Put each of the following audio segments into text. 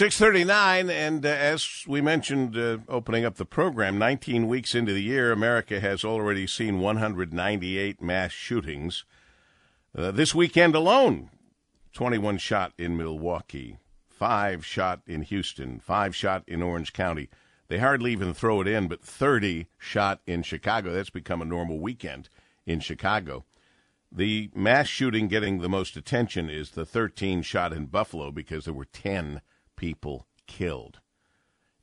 639, and uh, as we mentioned uh, opening up the program, 19 weeks into the year, America has already seen 198 mass shootings. Uh, this weekend alone, 21 shot in Milwaukee, 5 shot in Houston, 5 shot in Orange County. They hardly even throw it in, but 30 shot in Chicago. That's become a normal weekend in Chicago. The mass shooting getting the most attention is the 13 shot in Buffalo because there were 10 people killed.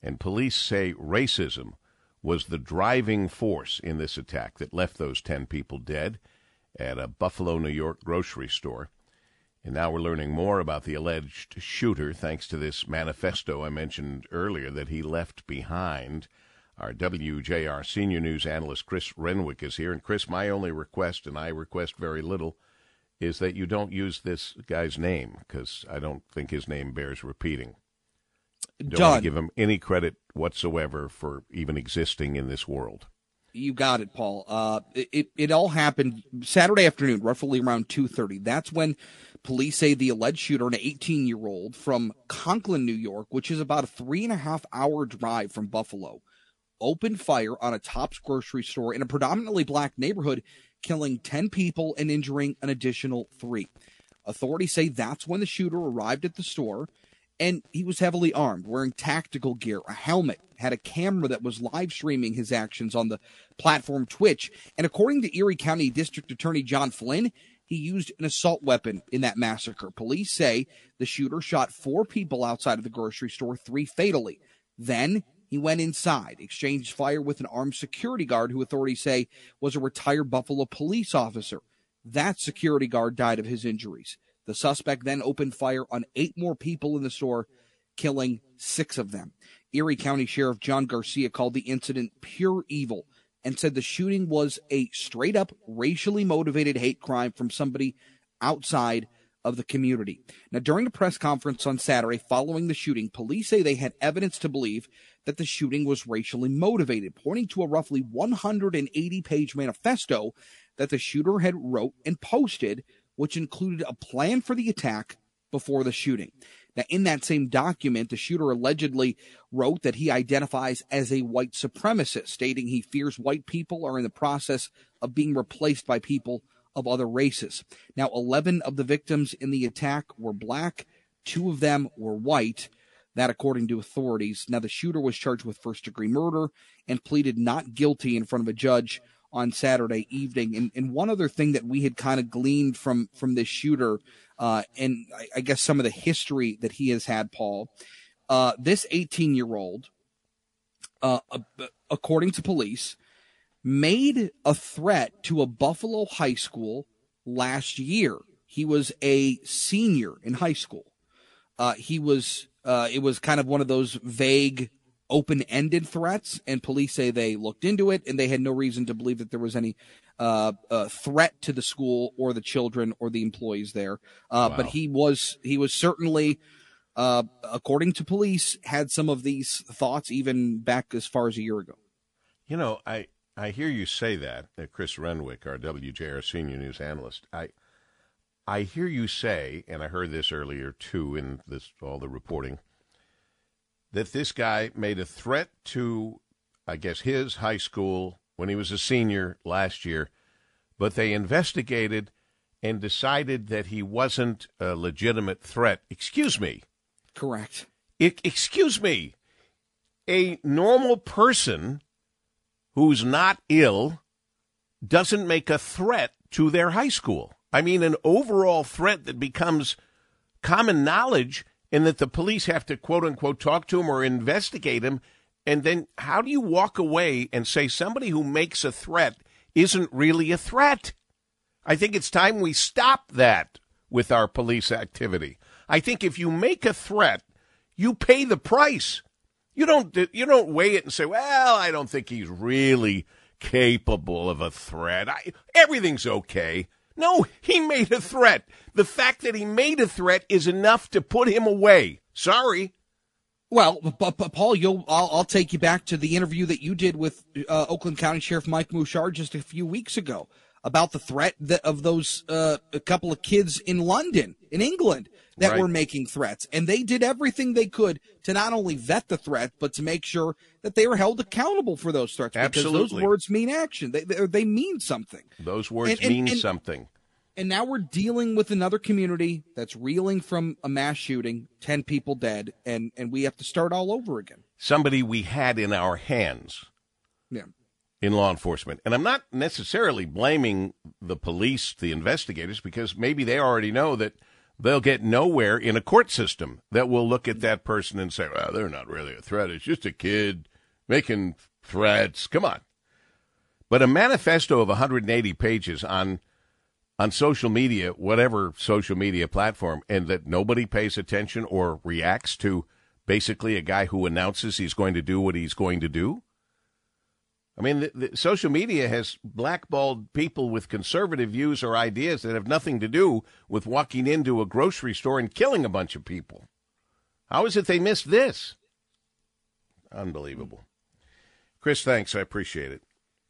And police say racism was the driving force in this attack that left those 10 people dead at a Buffalo, New York grocery store. And now we're learning more about the alleged shooter thanks to this manifesto I mentioned earlier that he left behind. Our WJR senior news analyst Chris Renwick is here. And Chris, my only request, and I request very little, is that you don't use this guy's name because I don't think his name bears repeating. Don't want to give him any credit whatsoever for even existing in this world. You got it, Paul. Uh, it it all happened Saturday afternoon, roughly around two thirty. That's when police say the alleged shooter, an eighteen year old from Conklin, New York, which is about a three and a half hour drive from Buffalo, opened fire on a Tops grocery store in a predominantly black neighborhood, killing ten people and injuring an additional three. Authorities say that's when the shooter arrived at the store and he was heavily armed, wearing tactical gear, a helmet, had a camera that was live streaming his actions on the platform Twitch. And according to Erie County District Attorney John Flynn, he used an assault weapon in that massacre. Police say the shooter shot four people outside of the grocery store, three fatally. Then he went inside, exchanged fire with an armed security guard who authorities say was a retired Buffalo police officer. That security guard died of his injuries. The suspect then opened fire on eight more people in the store, killing six of them. Erie County Sheriff John Garcia called the incident pure evil and said the shooting was a straight up racially motivated hate crime from somebody outside of the community. Now, during a press conference on Saturday following the shooting, police say they had evidence to believe that the shooting was racially motivated, pointing to a roughly 180 page manifesto that the shooter had wrote and posted which included a plan for the attack before the shooting. Now, in that same document, the shooter allegedly wrote that he identifies as a white supremacist, stating he fears white people are in the process of being replaced by people of other races. Now, 11 of the victims in the attack were black, two of them were white. That, according to authorities. Now, the shooter was charged with first degree murder and pleaded not guilty in front of a judge on Saturday evening. And, and one other thing that we had kind of gleaned from from this shooter, uh, and I, I, guess some of the history that he has had, Paul, uh, this 18 year old, uh, according to police, made a threat to a Buffalo high school last year. He was a senior in high school. Uh, he was. Uh, it was kind of one of those vague open ended threats, and police say they looked into it and they had no reason to believe that there was any uh, uh, threat to the school or the children or the employees there. Uh, wow. But he was he was certainly, uh, according to police, had some of these thoughts even back as far as a year ago. You know, I I hear you say that, uh, Chris Renwick, our WJR senior news analyst. I. I hear you say, and I heard this earlier too in this all the reporting that this guy made a threat to, I guess, his high school when he was a senior last year, but they investigated and decided that he wasn't a legitimate threat. Excuse me. Correct. I- excuse me. A normal person who's not ill doesn't make a threat to their high school. I mean, an overall threat that becomes common knowledge and that the police have to quote unquote talk to him or investigate him. And then how do you walk away and say somebody who makes a threat isn't really a threat? I think it's time we stop that with our police activity. I think if you make a threat, you pay the price. You don't you don't weigh it and say, "Well, I don't think he's really capable of a threat. I, everything's okay." No, he made a threat. The fact that he made a threat is enough to put him away. Sorry. Well, but, but Paul, you'll I'll, I'll, take you back to the interview that you did with uh, Oakland County Sheriff Mike Bouchard just a few weeks ago about the threat that, of those uh, a couple of kids in London, in England, that Right. were making threats. And they did everything they could to not only vet the threat, but to make sure that they were held accountable for those threats. Because Absolutely. those words mean action. They, they, they mean something. Those words And- and- mean and- something. And now we're dealing with another community that's reeling from a mass shooting, 10 people dead, and, and we have to start all over again. Somebody we had in our hands Yeah. In law enforcement. And I'm not necessarily blaming the police, the investigators, because maybe they already know that they'll get nowhere in a court system that will look at that person and say, well, they're not really a threat. It's just a kid making threats. Come on. But a manifesto of 180 pages on on social media, whatever social media platform, and that nobody pays attention or reacts to basically a guy who announces he's going to do what he's going to do. I mean, the, the, social media has blackballed people with conservative views or ideas that have nothing to do with walking into a grocery store and killing a bunch of people. How is it they missed this? Unbelievable. Chris, thanks. I appreciate it.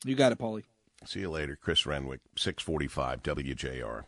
You got it, Paulie. See you later. Chris Renwick, 645 WJR.